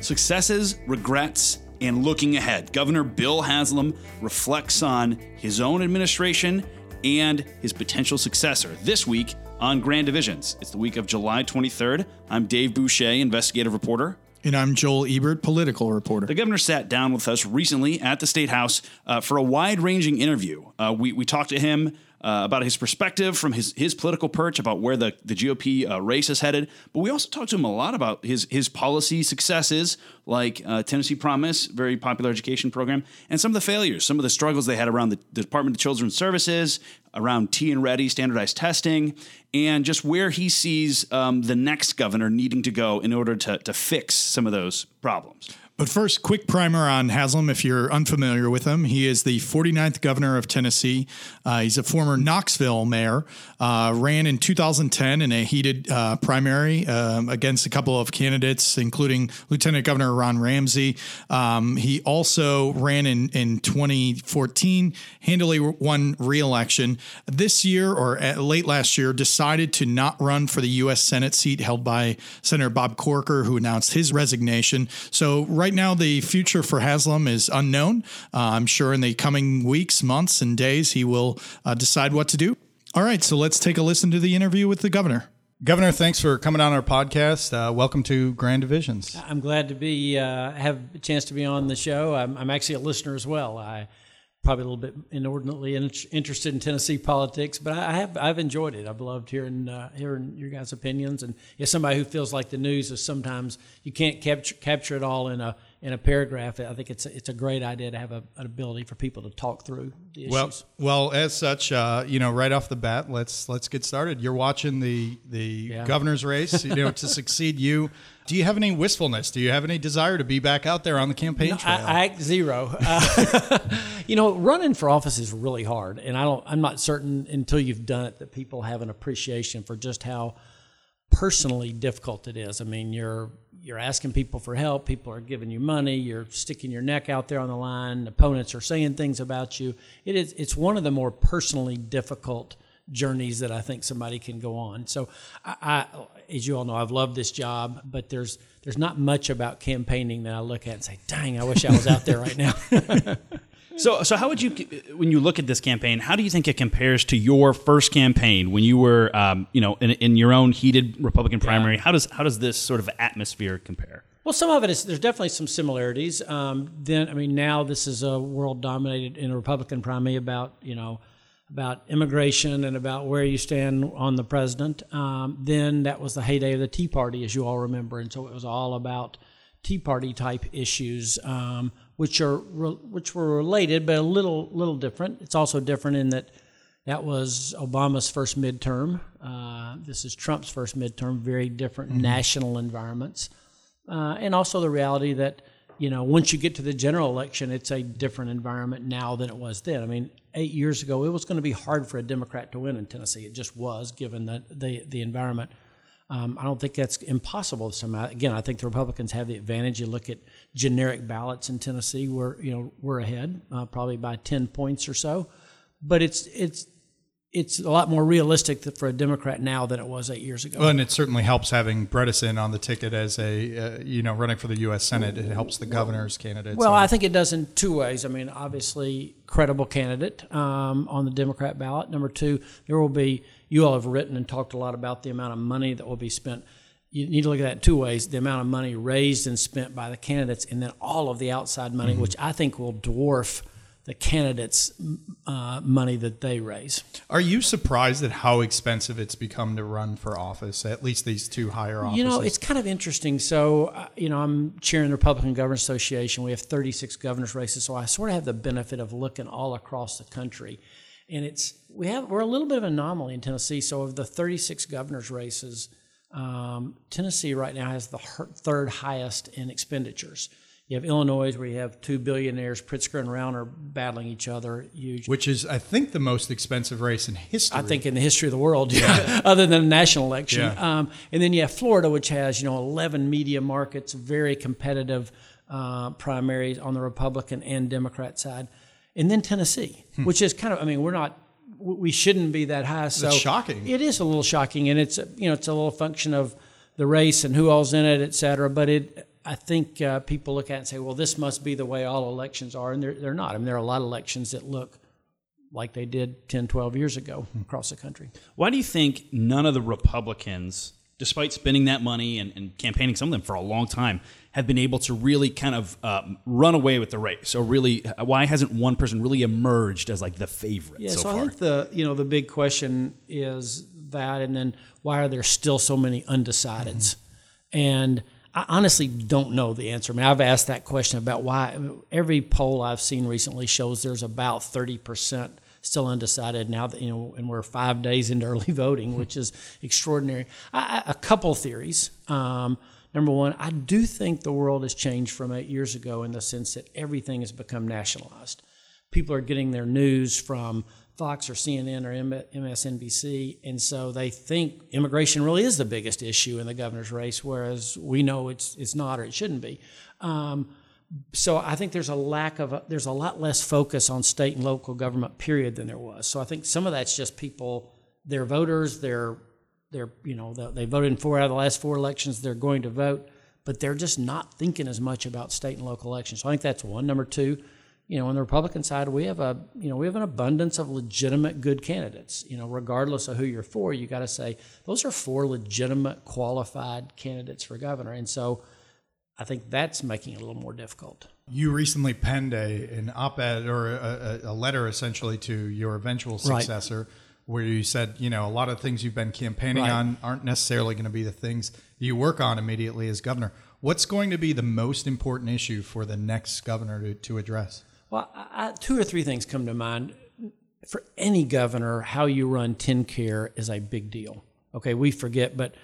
Successes, regrets, and looking ahead. Governor Bill Haslam reflects on his own administration and his potential successor this week on Grand Divisions. It's the week of July 23rd. I'm Dave Boucher, investigative reporter. And I'm Joel Ebert, political reporter. The governor sat down with us recently at the State House uh, for a wide ranging interview. Uh, we, we talked to him uh, about his perspective from his, his political perch about where the, the GOP uh, race is headed. But we also talked to him a lot about his, his policy successes, like uh, Tennessee Promise, very popular education program, and some of the failures, some of the struggles they had around the, the Department of Children's Services, around TNReady standardized testing, and just where he sees um, the next governor needing to go in order to, to fix some of those problems. But first, quick primer on Haslam if you're unfamiliar with him. He is the 49th governor of Tennessee. Uh, he's a former Knoxville mayor, uh, ran in 2010 in a heated uh, primary um, against a couple of candidates, including Lieutenant Governor Ron Ramsey. Um, he also ran in, in 2014, handily won reelection. This year, or late last year, decided to not run for the U.S. Senate seat held by Senator Bob Corker, who announced his resignation. So, right right now, the future for Haslam is unknown. Uh, I'm sure in the coming weeks, months, and days, he will uh, decide what to do. All right, so let's take a listen to the interview with the governor. Governor, thanks for coming on our podcast. Uh, welcome to Grand Divisions. I'm glad to be uh, have a chance to be on the show. I'm, I'm actually a listener as well. I probably a little bit inordinately interested in Tennessee politics, but I have I've enjoyed it. I've loved hearing uh, hearing your guys' opinions, and as somebody who feels like the news is sometimes you can't capture capture it all in a in a paragraph. I think it's a, it's a great idea to have a, an ability for people to talk through the issues. Well, well, as such, uh, you know, right off the bat, let's let's get started. You're watching the the yeah. governor's race. You know, to succeed, you do you have any wistfulness? Do you have any desire to be back out there on the campaign no, trail? I, I zero. Uh, you know, running for office is really hard, and I don't. I'm not certain until you've done it that people have an appreciation for just how personally difficult it is. I mean, you're you're asking people for help. People are giving you money. You're sticking your neck out there on the line. Opponents are saying things about you. It is. It's one of the more personally difficult journeys that I think somebody can go on. So, I, I, as you all know, I've loved this job, but there's there's not much about campaigning that I look at and say, "Dang, I wish I was out there right now." So, so how would you, when you look at this campaign, how do you think it compares to your first campaign when you were, um, you know, in, in, your own heated Republican primary? Yeah. How does how does this sort of atmosphere compare? Well, some of it is there's definitely some similarities. Um, then, I mean, now this is a world dominated in a Republican primary about you know about immigration and about where you stand on the president. Um, then that was the heyday of the Tea Party, as you all remember, and so it was all about Tea Party type issues. Um, which are which were related but a little little different. It's also different in that that was Obama's first midterm. Uh, this is Trump's first midterm. Very different mm-hmm. national environments, uh, and also the reality that you know once you get to the general election, it's a different environment now than it was then. I mean, eight years ago, it was going to be hard for a Democrat to win in Tennessee. It just was, given the the, the environment. Um, I don't think that's impossible. Somehow, again, I think the Republicans have the advantage. You look at generic ballots in Tennessee, we're you know we're ahead, uh, probably by ten points or so. But it's it's it's a lot more realistic for a Democrat now than it was eight years ago. Well, and it certainly helps having Bredesen on the ticket as a uh, you know running for the U.S. Senate. It helps the governor's candidates. Well, I think it does in two ways. I mean, obviously, credible candidate um, on the Democrat ballot. Number two, there will be you all have written and talked a lot about the amount of money that will be spent. You need to look at that in two ways the amount of money raised and spent by the candidates, and then all of the outside money, mm-hmm. which I think will dwarf the candidates' uh, money that they raise. Are you surprised at how expensive it's become to run for office? At least these two higher offices. You know, it's kind of interesting. So, uh, you know, I'm chairing the Republican Governors Association. We have 36 governors races, so I sort of have the benefit of looking all across the country and it's we have we're a little bit of an anomaly in Tennessee. So of the 36 governors races, um, Tennessee right now has the third highest in expenditures. You have Illinois, where you have two billionaires, Pritzker and Rauner, battling each other. Huge. Which is, I think, the most expensive race in history. I think in the history of the world, yeah. other than a national election. Yeah. Um, and then you have Florida, which has you know 11 media markets, very competitive uh, primaries on the Republican and Democrat side. And then Tennessee, which is kind of I mean we're not we shouldn't be that high. So it's shocking. It is a little shocking, and it's you know it's a little function of the race and who all's in it, et cetera. But it I think uh, people look at it and say, well, this must be the way all elections are, and they're, they're not. I mean, there are a lot of elections that look like they did 10, 12 years ago across the country. Why do you think none of the Republicans, despite spending that money and, and campaigning some of them for a long time, have been able to really kind of um, run away with the race? So really, why hasn't one person really emerged as like the favorite Yeah, so, so, far? I think the you know the big question is that, and then why are there still so many undecideds? And I honestly don't know the answer. I mean, I've asked that question about why. Every poll I've seen recently shows there's about thirty percent still undecided now that you know, and we're five days into early voting, which is extraordinary. A couple theories. Um, number one, I do think the world has changed from eight years ago in the sense that everything has become nationalized. People are getting their news from Fox or CNN or MSNBC, and so they think immigration really is the biggest issue in the governor's race, whereas we know it's it's not or it shouldn't be. Um, so I think there's a lack of there's a lot less focus on state and local government period than there was. So I think some of that's just people, they're voters, they're they're you know they voted in four out of the last four elections, they're going to vote, but they're just not thinking as much about state and local elections. So I think that's one. Number two, you know, on the Republican side, we have a you know we have an abundance of legitimate good candidates. You know, regardless of who you're for, you got to say those are four legitimate, qualified candidates for governor, and so I think that's making it a little more difficult. You recently penned a an op-ed or a, a letter essentially to your eventual Right. successor, where you said, you know, a lot of things you've been campaigning Right. on aren't necessarily going to be the things you work on immediately as governor. What's going to be the most important issue for the next governor to, to address? Well, I, two or three things come to mind. For any governor, how you run TennCare is a big deal. Okay, we forget, but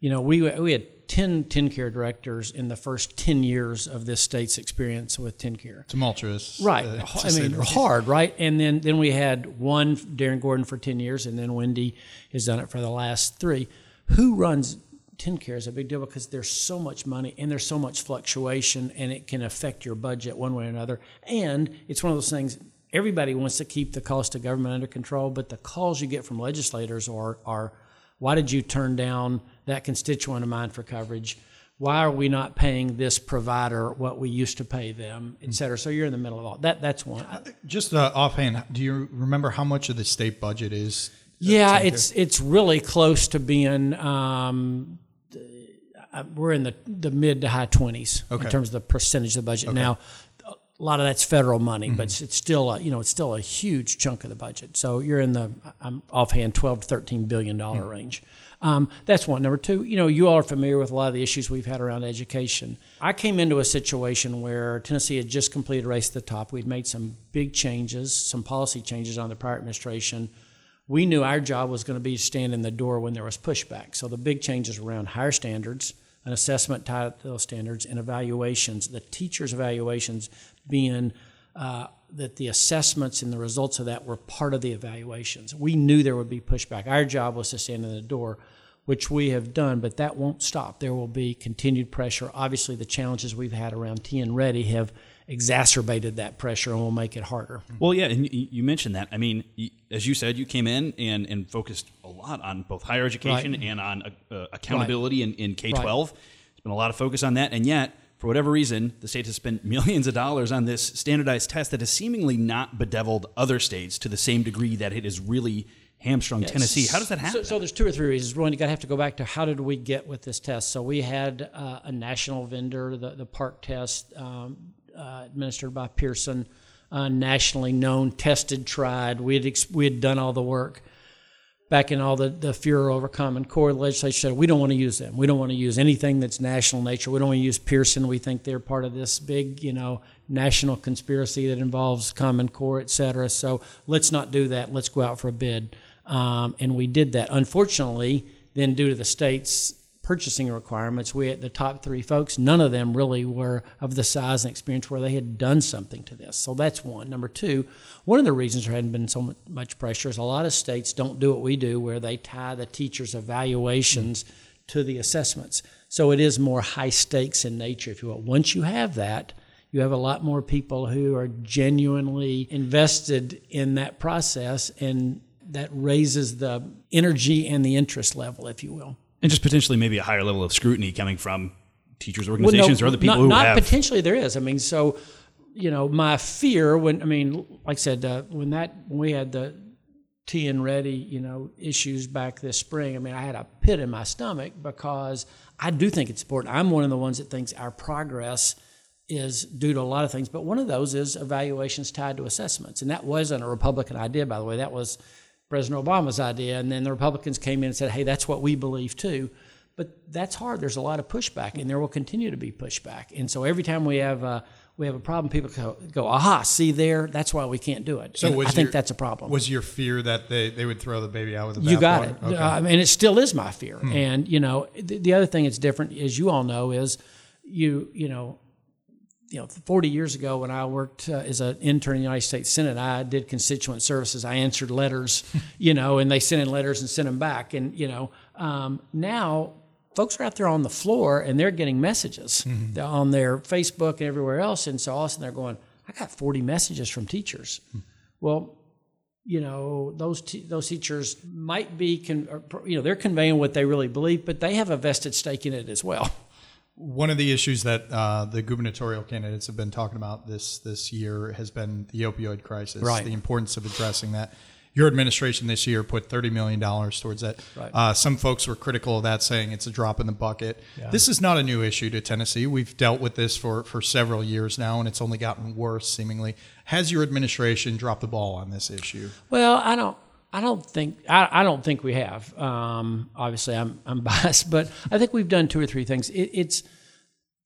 you know, we we had 10 TennCare directors in the first 10 years of this state's experience with TennCare. Tumultuous, Right. uh, I mean, hard, right? And then, then we had one, Darin Gordon, for 10 years, and then Wendy has done it for the last three. Who runs TennCare is a big deal because there's so much money and there's so much fluctuation, and it can affect your budget one way or another. And it's one of those things, everybody wants to keep the cost of government under control, but the calls you get from legislators are, are why did you turn down that constituent of mine for coverage? Why are we not paying this provider what we used to pay them, et cetera? So you're in the middle of all that. That's one. Just uh, offhand, do you remember how much of the state budget is? Yeah, it's it's really close to being. Um, uh, we're in the, the mid to high twenties Okay. in terms of the percentage of the budget. Now, a lot of that's federal money, Mm-hmm. but it's, still a, you know it's still a huge chunk of the budget. So you're in the I'm offhand twelve to thirteen billion dollar Mm. range. Um, that's one. Number two, you know, you all are familiar with a lot of the issues we've had around education. I came into a situation where Tennessee had just completed a Race to the Top. We'd made some big changes, some policy changes on the prior administration we knew our job was going to be to stand in the door when there was pushback. So the big changes around higher standards, an assessment tied to those standards, and evaluations. The teachers' evaluations being uh, that the assessments and the results of that were part of the evaluations. We knew there would be pushback. Our job was to stand in the door, which we have done, but that won't stop. There will be continued pressure. Obviously, the challenges we've had around TNReady have exacerbated that pressure and will make it harder. Well, yeah, and you, mentioned that. I mean, as you said, you came in and, and focused a lot on both higher education Right. and on uh, accountability in, in K 12. Right. There's been a lot of focus on that. And yet, for whatever reason, the state has spent millions of dollars on this standardized test that has seemingly not bedeviled other states to the same degree that it has really hamstrung Tennessee. How does that happen? So, so there's two or three reasons. One, you got to have to go back to how did we get with this test. So we had uh, a national vendor, the the PARCC test, um, uh, administered by Pearson, uh, nationally known, tested, tried. We had ex- we had done all the work. Back in all the, the furor over Common Core, the legislature said we don't want to use them. We don't want to use anything that's national nature. We don't want to use Pearson. We think they're part of this big, you know, national conspiracy that involves Common Core, et cetera. So let's not do that. Let's go out for a bid. Um, and we did that. Unfortunately, then due to the state's purchasing requirements, we had the top three folks, none of them really were of the size and experience where they had done something to this. So that's one. Number two, one of the reasons there hadn't been so much pressure is a lot of states don't do what we do, where they tie the teachers' evaluations to the assessments. So it is more high stakes in nature, if you will. Once you have that, you have a lot more people who are genuinely invested in that process, and that raises the energy and the interest level, if you will. And just potentially maybe a higher level of scrutiny coming from teachers, organizations, well, no, or other people not, who not have. potentially there is. I mean, so you know, my fear when I mean, like I said, uh, when that when we had the TN Ready, you know, issues back this spring. I mean, I had a pit in my stomach because I do think it's important. I'm one of the ones that thinks our progress is due to a lot of things, but one of those is evaluations tied to assessments, and that wasn't a Republican idea, by the way. That was President Obama's idea, and then the Republicans came in and said, "Hey, that's what we believe too." But that's hard. There's a lot of pushback, and there will continue to be pushback. And so every time we have a, we have a problem, people go, go aha, see there, that's why we can't do it. So I think that's a problem. Was your fear that they, they would throw the baby out with the bathwater? You got it. Okay. Uh, I mean, it still is my fear. Hmm. And you know, the, the other thing that's different, as you all know, is you you know you know, 40 years ago when I worked uh, as an intern in the United States Senate, I did constituent services. I answered letters, you know, and they sent in letters and sent them back. And, you know, um, now folks are out there on the floor and they're getting messages mm-hmm. on their Facebook and everywhere else. And so all of a sudden they're going, I got 40 messages from teachers. Mm-hmm. Well, you know, those t- those teachers might be, con- or, you know, they're conveying what they really believe, but they have a vested stake in it as well. One of the issues that uh, the gubernatorial candidates have been talking about this this year has been the opioid crisis, right. the importance of addressing that. Your administration this year put $30 million towards that. Right. Uh, some folks were critical of that, saying it's a drop in the bucket. Yeah. This is not a new issue to Tennessee. We've dealt with this for, for several years now, and it's only gotten worse, seemingly. Has your administration dropped the ball on this issue? Well, I don't. I don't think I, I don't think we have. Um, obviously, I'm I'm biased, but I think we've done two or three things. It, it's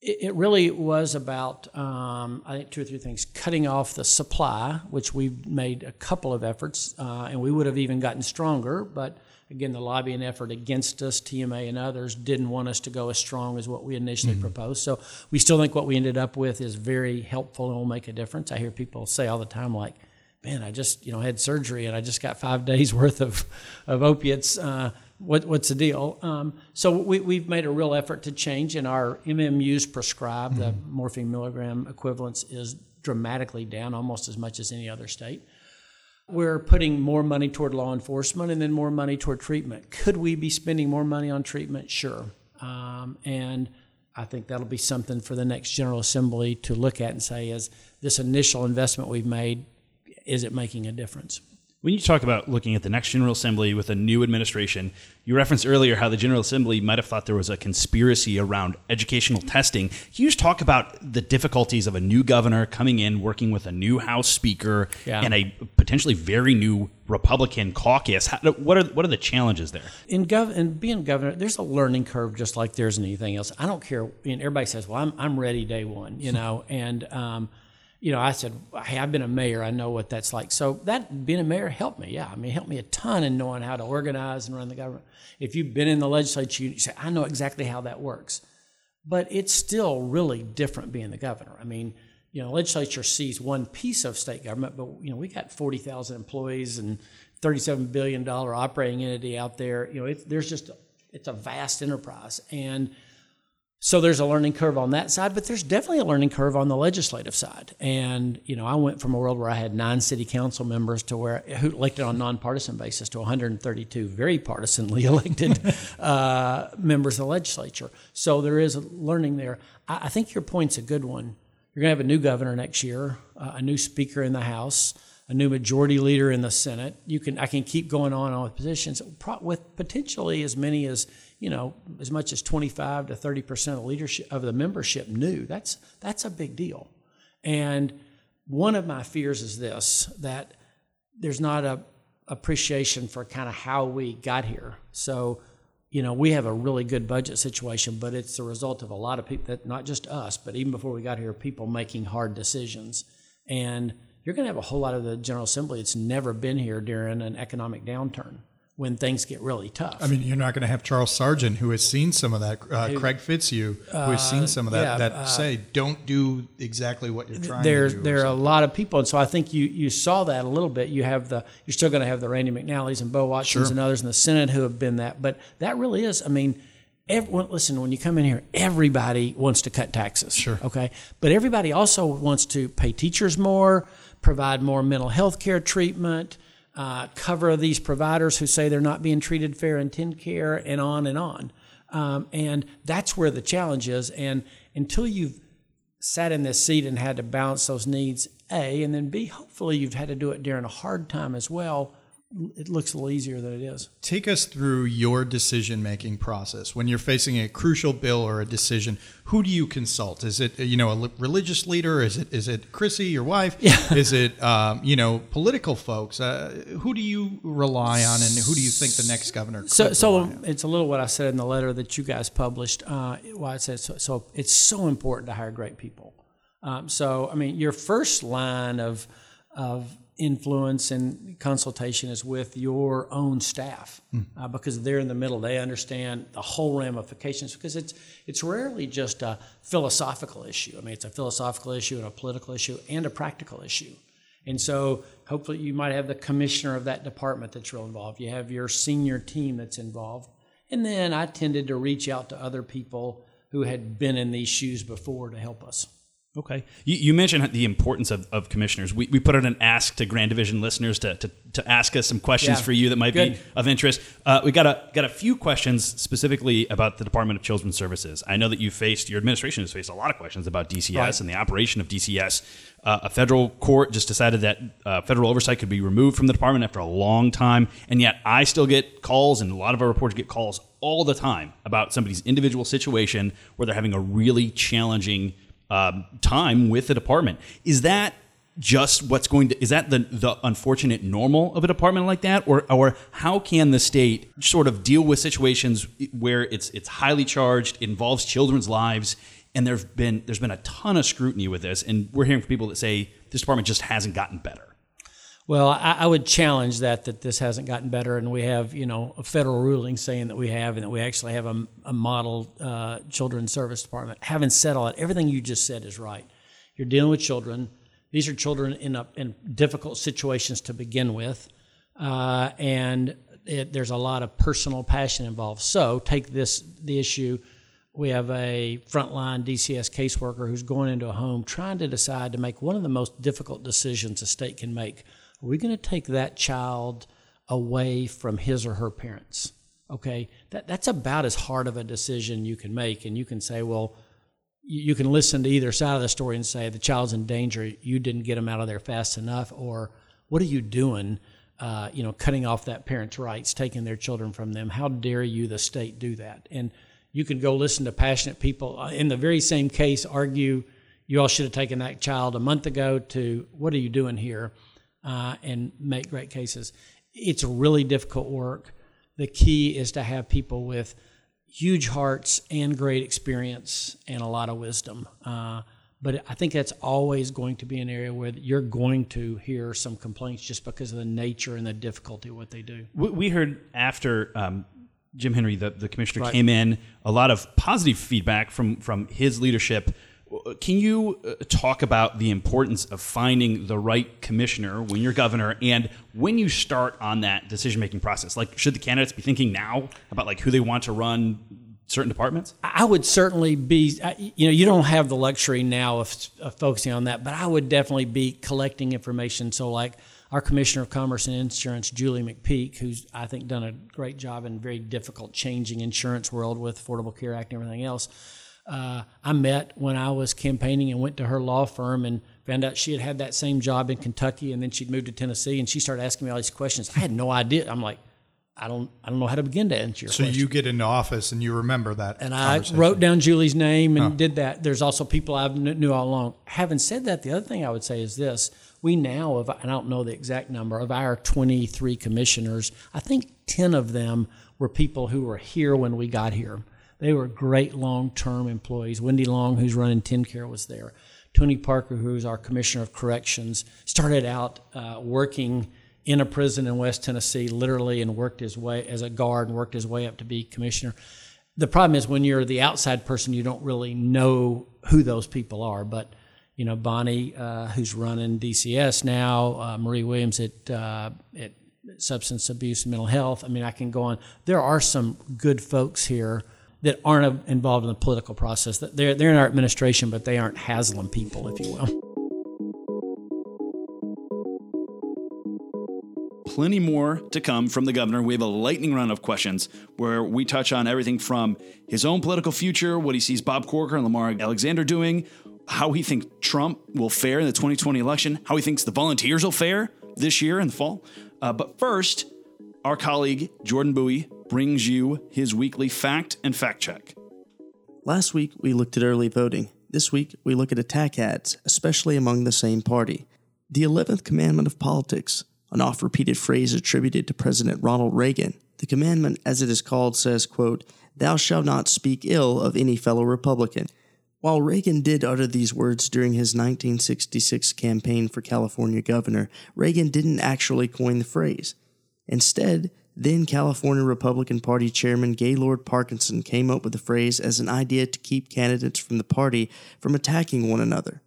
it really was about um, I think two or three things: cutting off the supply, which we've made a couple of efforts, uh, and we would have even gotten stronger. But again, the lobbying effort against us, TMA and others, didn't want us to go as strong as what we initially mm-hmm. proposed. So we still think what we ended up with is very helpful and will make a difference. I hear people say all the time, like, "Man, I just you know had surgery and I just got five days worth of of opiates." Uh, what, what's the deal? Um, so we, we've made a real effort to change, and our MMEs prescribed, mm-hmm. the morphine milligram equivalence is dramatically down, almost as much as any other state. We're putting more money toward law enforcement and then more money toward treatment. Could we be spending more money on treatment? Sure. Um, and I think that'll be something for the next General Assembly to look at and say, is this initial investment we've made, is it making a difference? When you talk about looking at the next General Assembly with a new administration, you referenced earlier how the General Assembly might have thought there was a conspiracy around educational testing. Can you just talk about the difficulties of a new governor coming in, working with a new House Speaker yeah. and a potentially very new Republican caucus? How, what are what are the challenges there? In, gov- in being governor, there's a learning curve just like there's anything else. I don't care. Mean, everybody says, "Well, I'm I'm ready day one," you know, and um, you know, I said, hey, I've been a mayor. I know what that's like. So that being a mayor helped me. Yeah, I mean, helped me a ton in knowing how to organize and run the government. If you've been in the legislature, you say, I know exactly how that works. But it's still really different being the governor. I mean, you know, legislature sees one piece of state government, but you know, we got forty thousand employees and thirty-seven billion dollar operating entity out there. You know, it, there's just it's a vast enterprise, and so there's a learning curve on that side, but there's definitely a learning curve on the legislative side. And you know, I went from a world where I had nine city council members to where who elected on a nonpartisan basis to 132 very partisanly elected uh, members of the legislature. So there is a learning there. I, I, think your point's a good one. You're going to have a new governor next year, uh, a new speaker in the House, a new majority leader in the Senate. You can I can keep going on with positions with potentially as many as you know, as much as 25 to 30 percent of leadership of the membership knew. That's that's a big deal. And one of my fears is this: that there's not a appreciation for kind of how we got here. So, you know, we have a really good budget situation, but it's the result of a lot of people that not just us, but even before we got here, people making hard decisions. And you're going to have a whole lot of the General Assembly that's never been here during an economic downturn when things get really tough. I mean, you're not going to have Charles Sargent, who has seen some of that, uh, who, Craig Fitzhugh, who has seen some of that, yeah, that uh, say, don't do exactly what you're trying there's, to do. There are a lot of people, and so I think you you saw that a little bit. You have the you're still going to have the Randy McNally's and Bo Watsons sure. and others in the Senate who have been that, but that really is. I mean, everyone, listen, when you come in here, everybody wants to cut taxes. Sure. Okay. But everybody also wants to pay teachers more, provide more mental health care treatment, uh, cover these providers who say they're not being treated fair in TennCare, and on and on. Um, and that's where the challenge is. And until you've sat in this seat and had to balance those needs, A, and then B, hopefully you've had to do it during a hard time as well it looks a little easier than it is. Take us through your decision making process when you're facing a crucial bill or a decision. Who do you consult? Is it you know a religious leader? Is it is it Chrissy, your wife? Yeah. Is it um, you know political folks? Uh, who do you rely on, and who do you think the next governor? so so it's a little what I said in the letter that you guys published. Uh, why I said so, so. It's so important to hire great people. Um, so I mean, your first line of of influence and consultation is with your own staff mm. uh, because they're in the middle. They understand the whole ramifications because it's it's rarely just a philosophical issue. I mean, it's a philosophical issue and a political issue and a practical issue. And so, hopefully, you might have the commissioner of that department that's real involved. You have your senior team that's involved, and then I tended to reach out to other people who had been in these shoes before to help us. Okay. You, you, mentioned the importance of, of commissioners. We, we put out an ask to Grand Division listeners to, to, to ask us some questions yeah. for you that might Good. be of interest. Uh, we got a, got a few questions specifically about the Department of Children's Services. I know that you faced, your administration has faced a lot of questions about DCS right. and the operation of DCS. Uh, a federal court just decided that uh, federal oversight could be removed from the department after a long time. And yet I still get calls, and a lot of our reporters get calls all the time about somebody's individual situation where they're having a really challenging um, time with the department. Is that just what's going to is that the the unfortunate normal of a department like that or or how can the state sort of deal with situations where it's it's highly charged involves children's lives and there's been there's been a ton of scrutiny with this and we're hearing from people that say this department just hasn't gotten better well, I, I, would challenge that that this hasn't gotten better, and we have you know a federal ruling saying that we have, and that we actually have a, a model uh, children's service department. Having said all that, everything you just said is right. You're dealing with children. These are children in a, in difficult situations to begin with, uh, and it, there's a lot of personal passion involved. So take this the issue. We have a frontline DCS caseworker who's going into a home trying to decide to make one of the most difficult decisions a state can make are we going to take that child away from his or her parents? Okay, that, that's about as hard of a decision you can make. And you can say, well, you can listen to either side of the story and say the child's in danger, you didn't get them out of there fast enough, or what are you doing? Uh, you know, cutting off that parent's rights, taking their children from them. How dare you, the state, do that? And you can go listen to passionate people uh, in the very same case argue you all should have taken that child a month ago to what are you doing here? Uh, and make great cases. It's really difficult work. The key is to have people with huge hearts and great experience and a lot of wisdom. Uh, but I think that's always going to be an area where you're going to hear some complaints just because of the nature and the difficulty of what they do. We heard after um, Jim Henry, the, the commissioner, right. came in, a lot of positive feedback from from his leadership can you uh, talk about the importance of finding the right commissioner when you're governor and when you start on that decision making process? Like, should the candidates be thinking now about like who they want to run certain departments? I would certainly be, you know, you don't have the luxury now of, of, focusing on that, but I would definitely be collecting information. So, like our Commissioner of Commerce and Insurance, Julie McPeak, who's I think done a great job in very difficult, changing insurance world with Affordable Care Act and everything else uh, I met when I was campaigning and went to her law firm and found out she had had that same job in Kentucky and then she'd moved to Tennessee and she started asking me all these questions. I had no idea. I'm like, I don't, I don't know how to begin to answer your so question. you get into office and you remember that. And I wrote down Julie's name and did that. There's also people I knew all along. Having said that, the other thing I would say is this: we now, have, and I don't know the exact number of our 23 commissioners. I think 10 of them were people who were here when we got here. They were great long term employees. Wendy Long, who's running TennCare, was there. Tony Parker, who's our Commissioner of Corrections, started out uh, working in a prison in West Tennessee, literally, and worked his way as a guard and worked his way up to be commissioner. The problem is when you're the outside person, you don't really know who those people are. But you know, Bonnie, uh, who's running DCS now, uh, Marie Williams at uh, at substance abuse and mental health. I mean, I can go on. There are some good folks here that aren't involved in the political process. They're they're in our administration, but they aren't Haslam people, if you will. plenty more to come from the governor. We have a lightning round of questions where we touch on everything from his own political future, what he sees Bob Corker and Lamar Alexander doing, how he thinks Trump will fare in the 2020 election, how he thinks the volunteers will fare this year in the fall. Uh, but first, our colleague Jordan Buie brings you his weekly fact and fact check. Last week, we looked at early voting. This week, we look at attack ads, especially among the same party. The 11th commandment of politics an oft-repeated phrase attributed to President Ronald Reagan. The commandment, as it is called, says, quote, Thou shalt not speak ill of any fellow Republican. While Reagan did utter these words during his 1966 campaign for California governor, Reagan didn't actually coin the phrase. Instead, then California Republican Party Chairman Gaylord Parkinson came up with the phrase as an idea to keep candidates from the party from attacking one another.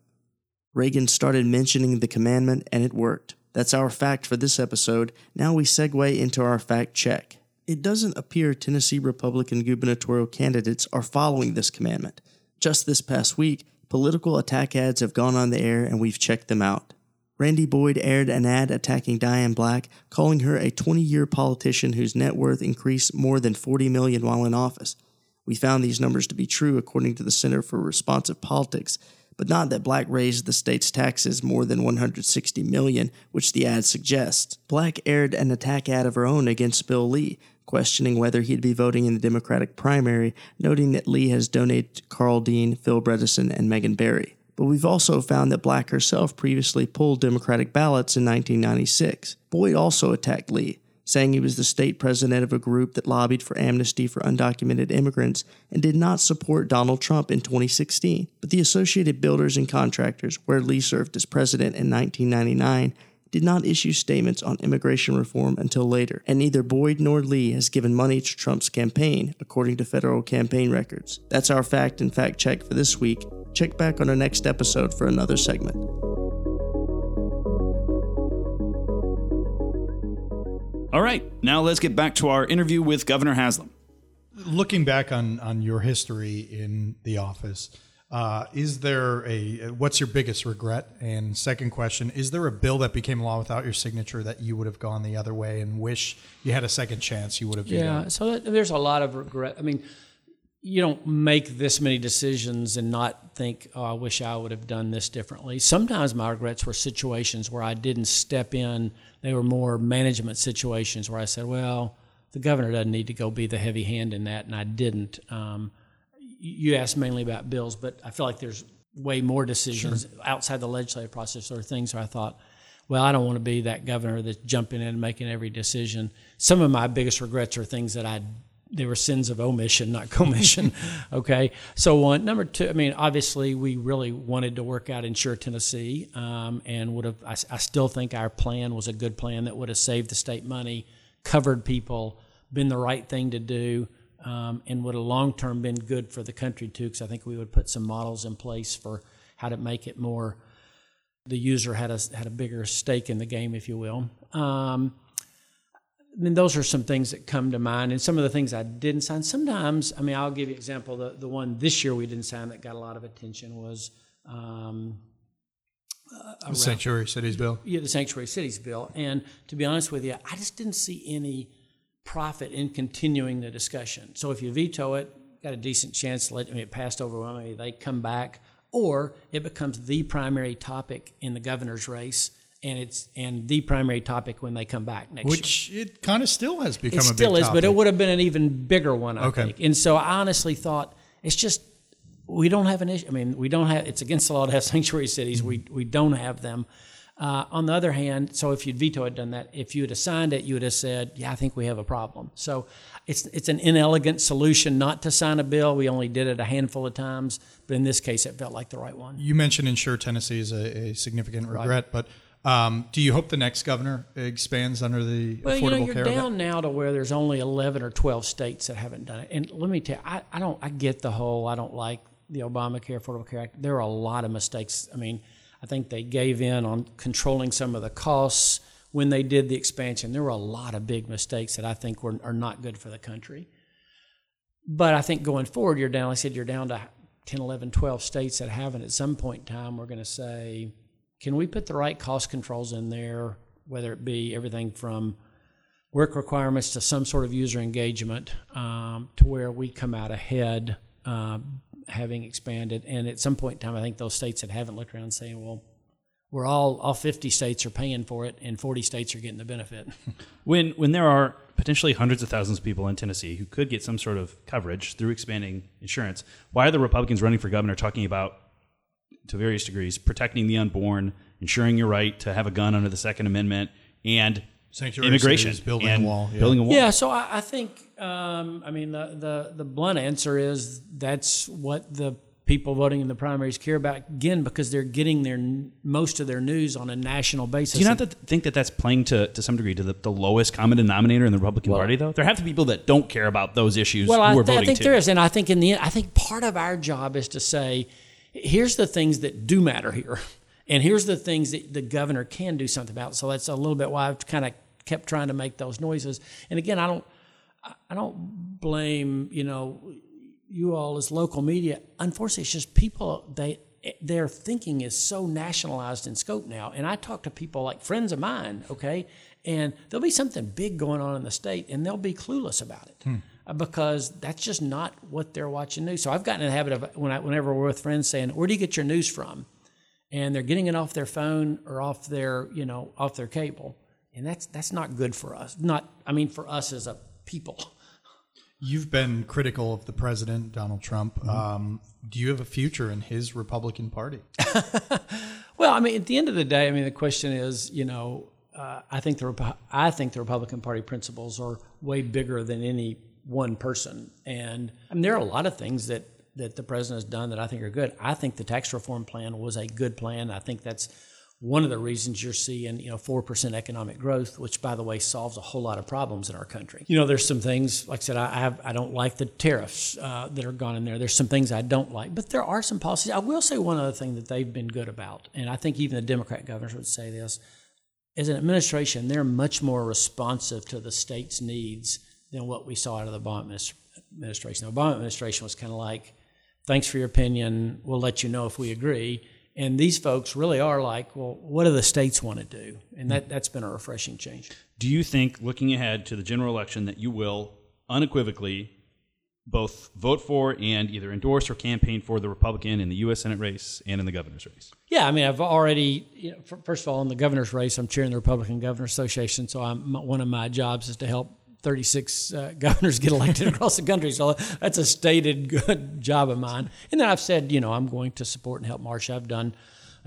Reagan started mentioning the commandment, and it worked. That's our fact for this episode. Now we segue into our fact check. It doesn't appear Tennessee Republican gubernatorial candidates are following this commandment. Just this past week, political attack ads have gone on the air and we've checked them out. Randy Boyd aired an ad attacking Diane Black, calling her a 20-year politician whose net worth increased more than 40 million while in office. We found these numbers to be true according to the Center for Responsive Politics, but not that Black raised the state's taxes more than 160 million, which the ad suggests. Black aired an attack ad of her own against Bill Lee, questioning whether he'd be voting in the Democratic primary, noting that Lee has donated to Karl Dean, Phil Bredesen, and Megan Barry. But we've also found that Black herself previously pulled Democratic ballots in 1996. Boyd also attacked Lee, saying he was the state president of a group that lobbied for amnesty for undocumented immigrants and did not support Donald Trump in 2016. But the Associated Builders and Contractors, where Lee served as president in 1999, did not issue statements on immigration reform until later, and neither Boyd nor Lee has given money to Trump's campaign, according to federal campaign records. That's our fact and fact check for this week. Check back on our next episode for another segment. All right, now let's get back to our interview with Governor Haslam. Looking back on on your history in the office, uh, is there a what's your biggest regret? And second question, is there a bill that became law without your signature that you would have gone the other way and wish you had a second chance? You would have. Yeah, so that, there's a lot of regret. I mean, you don't make this many decisions and not think, oh, I wish I would have done this differently. Sometimes my regrets were situations where I didn't step in. They were more management situations where I said, well, the governor doesn't need to go be the heavy hand in that, and I didn't. Um, you asked mainly about bills, but I feel like there's way more decisions sure. outside the legislative process or things where I thought, well, I don't want to be that governor that's jumping in and making every decision. Some of my biggest regrets are things that I they were sins of omission, not commission. okay. So one, number two. I mean, obviously, we really wanted to work out Insure Tennessee, um, and would have. I, I, still think our plan was a good plan that would have saved the state money, covered people, been the right thing to do, um, and would have long term been good for the country too. Because I think we would put some models in place for how to make it more. The user had a had a bigger stake in the game, if you will. Um, Mean, those are some things that come to mind, and some of the things I didn't sign. Sometimes, I mean, I'll give you an example. The the one this year we didn't sign that got a lot of attention was um, the Sanctuary Cities bill. Yeah, the Sanctuary Cities bill. And to be honest with you, I just didn't see any profit in continuing the discussion. So if you veto it, got a decent chance to let I mean, it passed overwhelmingly. They come back, or it becomes the primary topic in the governor's race and it's and the primary topic when they come back next Which year. it kind of still has become. It still is, but it would have been an even bigger one. I okay. think. And so I honestly thought it's just we don't have an issue. I mean, we don't have. It's against the law to have sanctuary cities. Mm-hmm. We we don't have them. Uh, on the other hand, so if you'd veto had done that, if you had assigned it, you would have said, "Yeah, I think we have a problem." So it's it's an inelegant solution not to sign a bill. We only did it a handful of times, but in this case, it felt like the right one. You mentioned insure Tennessee is a, a significant regret, right. but um, do you hope the next governor expands under the affordable care act well, Affordable you know, you're Care down now to where there's only 11 or 12 states that haven't done it. And let me tell you, I, I don't, I get the whole, I don't like the Obamacare Affordable Care Act. There are a lot of mistakes. I mean, I think they gave in on controlling some of the costs when they did the expansion. There were a lot of big mistakes that I think were, are not good for the country. but I think going forward, you're down. Like I said, you're down to 10, 11, 12 states that haven't. At some point in time, we're going to say, can we put the right cost controls in there, whether it be everything from work requirements to some sort of user engagement, um, to where we come out ahead, uh, having expanded. And at some point in time, I think those states that haven't looked around saying, well, we're all all 50 states are paying for it and 40 states are getting the benefit when when there are potentially hundreds of thousands of people in Tennessee who could get some sort of coverage through expanding insurance why are the Republicans running for governor talking about to various degrees protecting the unborn ensuring your right to have a gun under the second amendment and Sanctuary immigration cities, building a wall, yeah. building a wall yeah so i, I think um, i mean the, the the blunt answer is that's what the people voting in the primaries care about again because they're getting their most of their news on a national basis. Do you not think that that's playing to, to some degree to the, the lowest common denominator in the Republican Well- Party, though? There have to be people that don't care about those issues well, who I, are th- voting I think too. there is, and I think in the end, I think part of our job is to say, here's the things that do matter here, and here's the things that the governor can do something about. So that's a little bit why I've kind of kept trying to make those noises. And again, I don't, I- don't blame you know you all as local media. Unfortunately, it's just people they their thinking is so nationalized in scope now. And I talk to people like friends of mine, okay, and there'll be something big going on in the state, and they'll be clueless about it uh, because that's just not what they're watching news. So I've gotten in the habit of when I, whenever we're with friends saying, "Where do you get your news from?" and they're getting it off their phone or off their you know off their cable, and that's that's not good for us. Not I mean for us as a people. You've been critical of the president, Donald Trump. Um, do you have a future in his Republican Party? Well, I mean, at the end of the day, I mean, the question is, you know, uh, I think the I think the Republican Party principles are way bigger than any one person, and I mean, there are a lot of things that that the president has done that I think are good. I think the tax reform plan was a good plan. I think that's one of the reasons you're seeing, you know, four percent economic growth, which, by the way, solves a whole lot of problems in our country. You know, there's some things, like I said, I I have I don't like the tariffs uh, that are gone in there. There's some things I don't like, but there are some policies. I will say one other thing that they've been good about, and I think even the Democrat governors would say this: as an administration, they're much more responsive to the state's needs than what we saw out of the Obama administration. The Obama administration was kind of like, thanks for your opinion. We'll let you know if we agree. And these folks really are like, well, what do the states want to do? And that, that's been a refreshing change. Do you think, looking ahead to the general election, that you will unequivocally both vote for and either endorse or campaign for the Republican in the U.S. Senate race and in the governor's race? Yeah, I mean, I've already, you know, first of all, in the governor's race, I'm chairing the Republican Governors Association. So I'm, one of my jobs is to help 36 uh, governors get elected across the country. So that's a stated good job of mine. And then I've said, you know, I'm going to support and help Marsha. I've done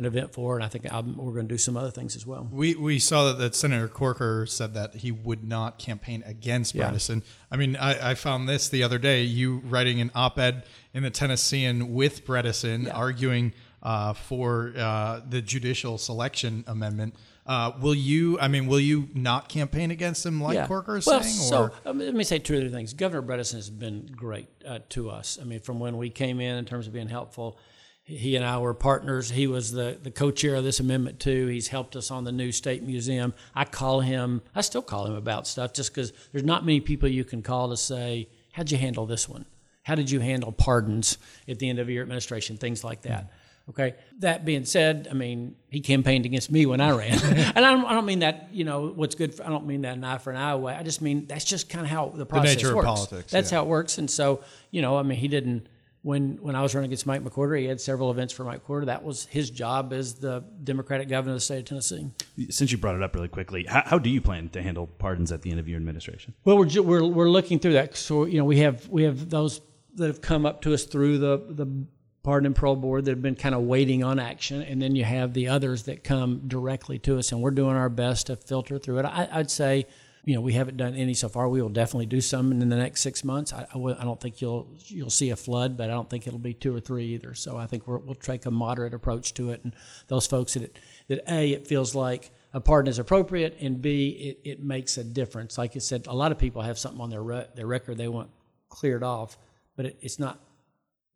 an event for and I think I'm, we're going to do some other things as well. We we saw that, that Senator Corker said that he would not campaign against Yeah. Bredesen. I mean, I, I found this the other day. You writing an op-ed in the Tennessean with Bredesen, arguing uh, for uh, the judicial selection amendment. Uh, will you? I mean, will you not campaign against him like Corker is well, saying? so um, let me say two other things. Governor Bredesen has been great uh, to us. I mean, from when we came in, in terms of being helpful, he and I were partners. He was the, the co-chair of this amendment too. He's helped us on the new state museum. I call him. I still call him about stuff just because there's not many people you can call to say, "How'd you handle this one? How did you handle pardons at the end of your administration? Things like that." Okay. That being said, I mean, he campaigned against me when I ran, and I don't, I don't mean that. You know, what's good. For, I don't mean that an eye for an eye way. I just mean that's just kind of how the process the nature of works. politics, That's yeah. how it works. And so, you know, I mean, he didn't. When when I was running against Mike McWherter, he had several events for Mike McWherter. That was his job as the Democratic governor of the state of Tennessee. Since you brought it up really quickly, how, how do you plan to handle pardons at the end of your administration? Well, we're, we're we're looking through that. So you know, we have we have those that have come up to us through the the pardon and parole board that have been kind of waiting on action, and then you have the others that come directly to us, and we're doing our best to filter through it. I, I'd say. You know, we haven't done any so far. We will definitely do some in the next six months. I, don't think you'll you'll see a flood, but I don't think it'll be two or three either. So I think we're, we'll take a moderate approach to it. And those folks that it, that a it feels like a pardon is appropriate, and b it, it makes a difference. Like you said, a lot of people have something on their re- their record they want cleared off, but it, it's not.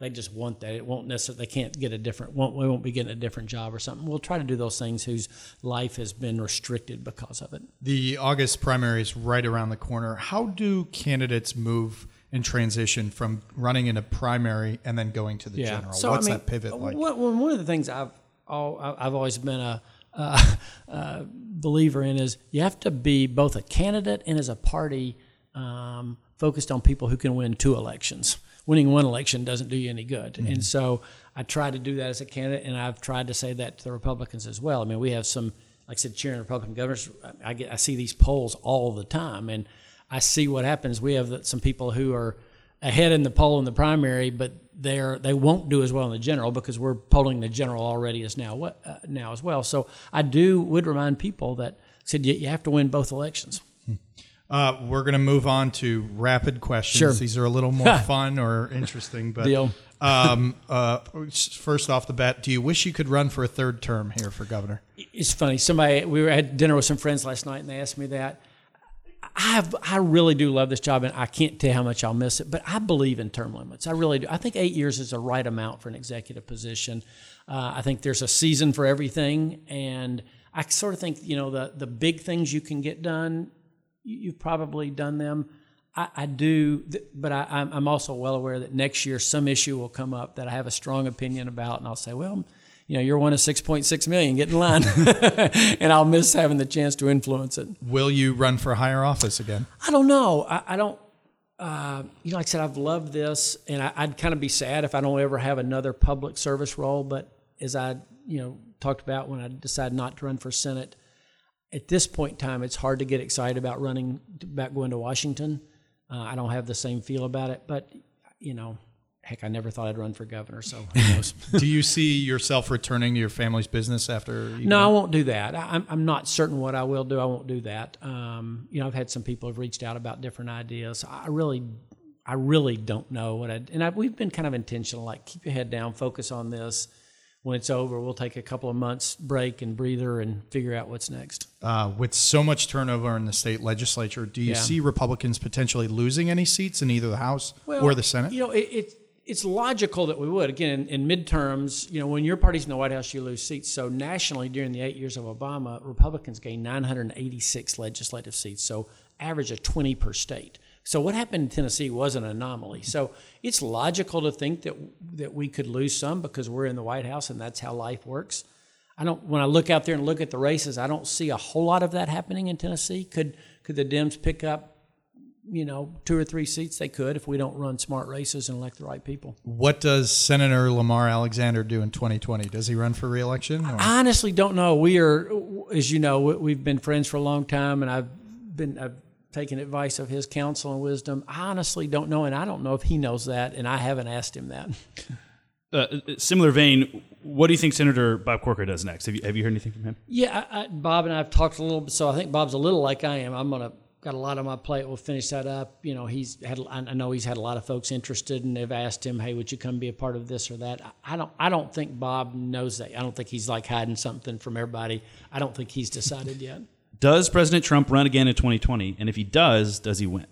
They just want that. It won't necessarily. They can't get a different. Won't, we won't be getting a different job or something. We'll try to do those things whose life has been restricted because of it. the August primary is right around the corner. How do candidates move and transition from running in a primary and then going to the general? So, What's I mean, that pivot like? One, of the things I've all, I've always been a, a, a believer in is you have to be both a candidate and as a party um, focused on people who can win two elections. Winning one election doesn't do you any good, Mm-hmm. and so I try to do that as a candidate, and I've tried to say that to the Republicans as well. I mean, we have some, like I said, cheering Republican governors. I get I see these polls all the time, and I see what happens. We have some people who are ahead in the poll in the primary, but they're they won't do as well in the general because we're polling the general already as now what uh, now as well. So I do would remind people that said you, you have to win both elections. Uh, we're going to move on to rapid questions. Sure. These are a little more fun or interesting, but Deal. um, uh, first off the bat, do you wish you could run for a third term here for governor? It's funny. Somebody we were at dinner with some friends last night, and they asked me that. I have, I really do love this job, and I can't tell you how much I'll miss it. But I believe in term limits. I really do. I think eight years is the right amount for an executive position. Uh, I think there's a season for everything, and I sort of think you know the the big things you can get done. You- You've probably done them. I, I do, th- but I, I'm I'm also well aware that next year some issue will come up that I have a strong opinion about, and I'll say, well, you know, you're one of 6.6 million. Get in line, and I'll miss having the chance to influence it. Will you run for higher office again? I don't know. I, I don't. Uh, you know, like I said, I've loved this, and I, I'd kind of be sad if I don't ever have another public service role. But as I, you know, talked about when I decided not to run for Senate, at this point in time, it's hard to get excited about running, about going to Washington. Uh, I don't have the same feel about it, but you know, heck, I never thought I'd run for governor. So who knows? do you see yourself returning to your family's business after? You No, I won't do that. I, I'm, I'm not certain what I will do. I won't do that. Um, you know, I've had some people have reached out about different ideas. I really, I really don't know what I. And I, we've been kind of intentional, like keep your head down, focus on this. When it's over, we'll take a couple of months break and breather and figure out what's next. Uh, with so much turnover in the state legislature, do you Yeah. see Republicans potentially losing any seats in either the House or the Senate? You know, it, it it's logical that we would. Again, in, in midterms, you know, when your party's in the White House, you lose seats. So nationally, during the eight years of Obama, Republicans gained 986 legislative seats. So average of 20 per state. So what happened in Tennessee was an anomaly. So it's logical to think that that we could lose some because we're in the White House and that's how life works. I don't. When I look out there and look at the races, I don't see a whole lot of that happening in Tennessee. Could could the Dems pick up you know, two or three seats they could if we don't run smart races and elect the right people. what does Senator Lamar Alexander do in 2020? Does he run for reelection? or- I honestly don't know. We are, as you know, we- we've been friends for a long time, and I've been I've taken advice of his counsel and wisdom. I honestly don't know, and I don't know if he knows that, and I haven't asked him that. Uh, similar vein, what do you think Senator Bob Corker does next? Have you, have you heard anything from him? Yeah, I, I, Bob and I have talked a little bit. So I think Bob's a little like I am. I'm gonna got a lot on my plate. We'll finish that up. You know, he's had. I I know he's had a lot of folks interested, and they've asked him, "Hey, would you come be a part of this or that?" I, I don't. I don't think Bob knows that. I don't think he's like hiding something from everybody. I don't think he's decided yet. Does President Trump run again in 2020? And if he does, does he win?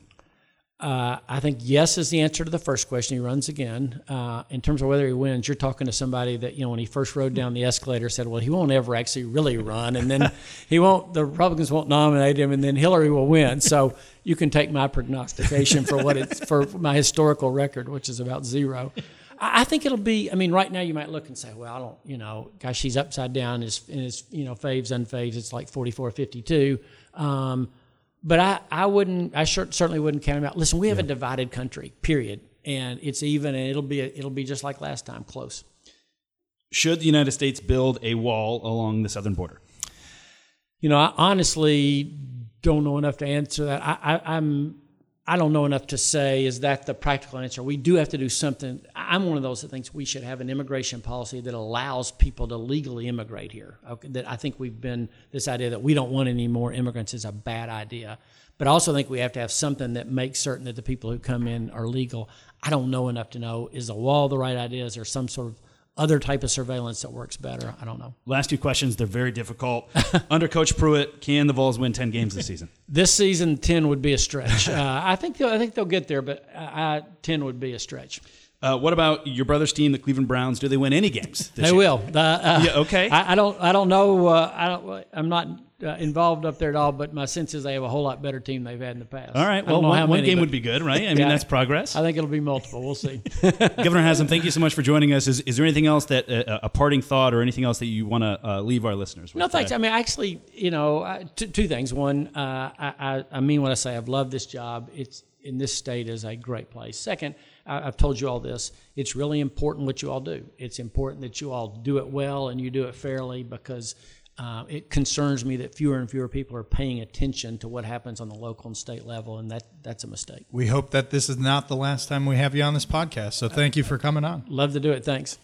Uh, I think yes is the answer to the first question. He runs again. Uh, in terms of whether he wins, you're talking to somebody that you know when he first rode down the escalator said, "Well, he won't ever actually really run, and then he won't. The Republicans won't nominate him, and then Hillary will win." So you can take my prognostication for what it's for my historical record, which is about zero. I think it'll be. I mean, right now you might look and say, "Well, I don't, you know, gosh, he's upside down. His, his, you know, faves, unfaves, it's like 44-52." Um, but I, I wouldn't I cer- certainly wouldn't count him out. Listen, we have a divided country, period, and it's even, and it'll be a, it'll be just like last time, close. Should the United States build a wall along the southern border? You know, I honestly don't know enough to answer that. I, I, I'm I don't know enough to say is that the practical answer. We do have to do something. I'm one of those that thinks we should have an immigration policy that allows people to legally immigrate here. Okay, that I think we've been this idea that we don't want any more immigrants is a bad idea. But I also think we have to have something that makes certain that the people who come in are legal. I don't know enough to know is a wall the right idea? Is there some sort of other type of surveillance that works better? I don't know. Last two questions, they're very difficult. Under Coach Pruitt, can the Vols win 10 games this season? This season, ten would be a stretch. Uh, I think they'll, I think they'll get there, but I, ten would be a stretch. Uh, what about your brother's team, the Cleveland Browns? Do they win any games? This They year? will. Uh, Yeah, okay. I, I don't. I don't know. Uh, I don't. I'm not uh, involved up there at all, but my sense is they have a whole lot better team they've had in the past. All right. Well, one, how one game would be good, right? I mean, Yeah. that's progress. I think it'll be multiple. We'll see. Governor Haslam, thank you so much for joining us. Is, is there anything else that uh, a parting thought or anything else that you want to uh, leave our listeners with? No, thanks. today? I mean, actually, you know, I- two, two things. One, uh, I, I, I mean what I say. I've loved this job. It's in this state is a great place. Second, I, I've told you all this. It's really important what you all do. It's important that you all do it well and you do it fairly because uh, it concerns me that fewer and fewer people are paying attention to what happens on the local and state level, and that that's a mistake. We hope that this is not the last time we have you on this podcast. So thank you for coming on. Love to do it. Thanks.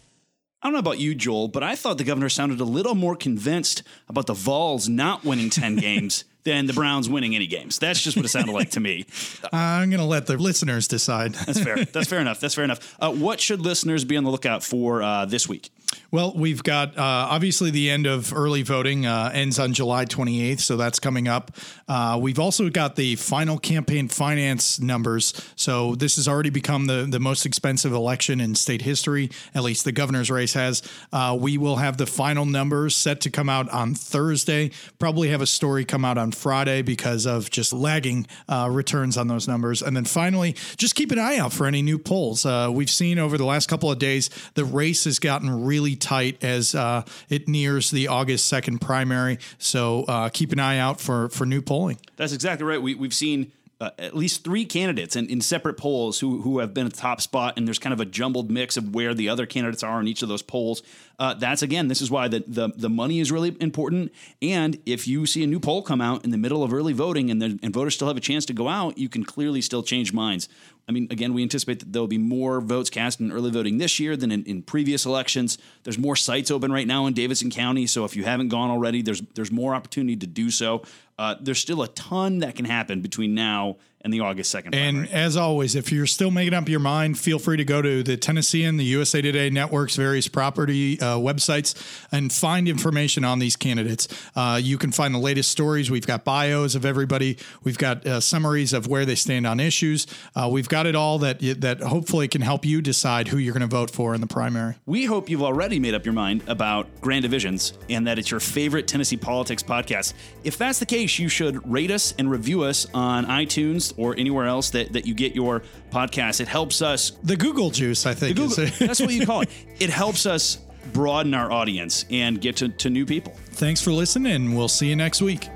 I don't know about you, Joel, but I thought the governor sounded a little more convinced about the Vols not winning 10 games than the Browns winning any games. That's just what it sounded like to me. I'm going to let the listeners decide. That's fair. That's fair enough. That's fair enough. Uh, what should listeners be on the lookout for uh, this week? Well, we've got uh, obviously the end of early voting uh, ends on July 28th, so that's coming up. Uh, we've also got the final campaign finance numbers. So this has already become the, the most expensive election in state history, at least the governor's race has. Uh, we will have the final numbers set to come out on Thursday. Probably have a story come out on Friday because of just lagging uh, returns on those numbers. And then finally, just keep an eye out for any new polls. Uh, we've seen over the last couple of days the race has gotten really tight as uh, it nears the August 2nd primary. So uh, keep an eye out for, for new polling. That's exactly right. We, we've seen uh, at least three candidates in, in separate polls who, who have been at the top spot, and there's kind of a jumbled mix of where the other candidates are in each of those polls. Uh, that's again, this is why the, the the money is really important. And if you see a new poll come out in the middle of early voting, and, the, and voters still have a chance to go out, you can clearly still change minds. I mean, again, we anticipate that there will be more votes cast in early voting this year than in, in previous elections. There's more sites open right now in Davidson County, so if you haven't gone already, there's there's more opportunity to do so. Uh, there's still a ton that can happen between now and the August 2nd primary. And as always, if you're still making up your mind, feel free to go to the Tennessean, the USA Today Network's various property uh, websites and find information on these candidates. Uh, you can find the latest stories. We've got bios of everybody. We've got uh, summaries of where they stand on issues. Uh, we've got it all that that hopefully can help you decide who you're going to vote for in the primary. We hope you've already made up your mind about Grand Divisions and that it's your favorite Tennessee politics podcast. If that's the case, you should rate us and review us on iTunes or anywhere else that, that you get your podcast. It helps us. The Google juice, I think. Google, that's what you call it. It helps us broaden our audience and get to, to new people. Thanks for listening, and we'll see you next week.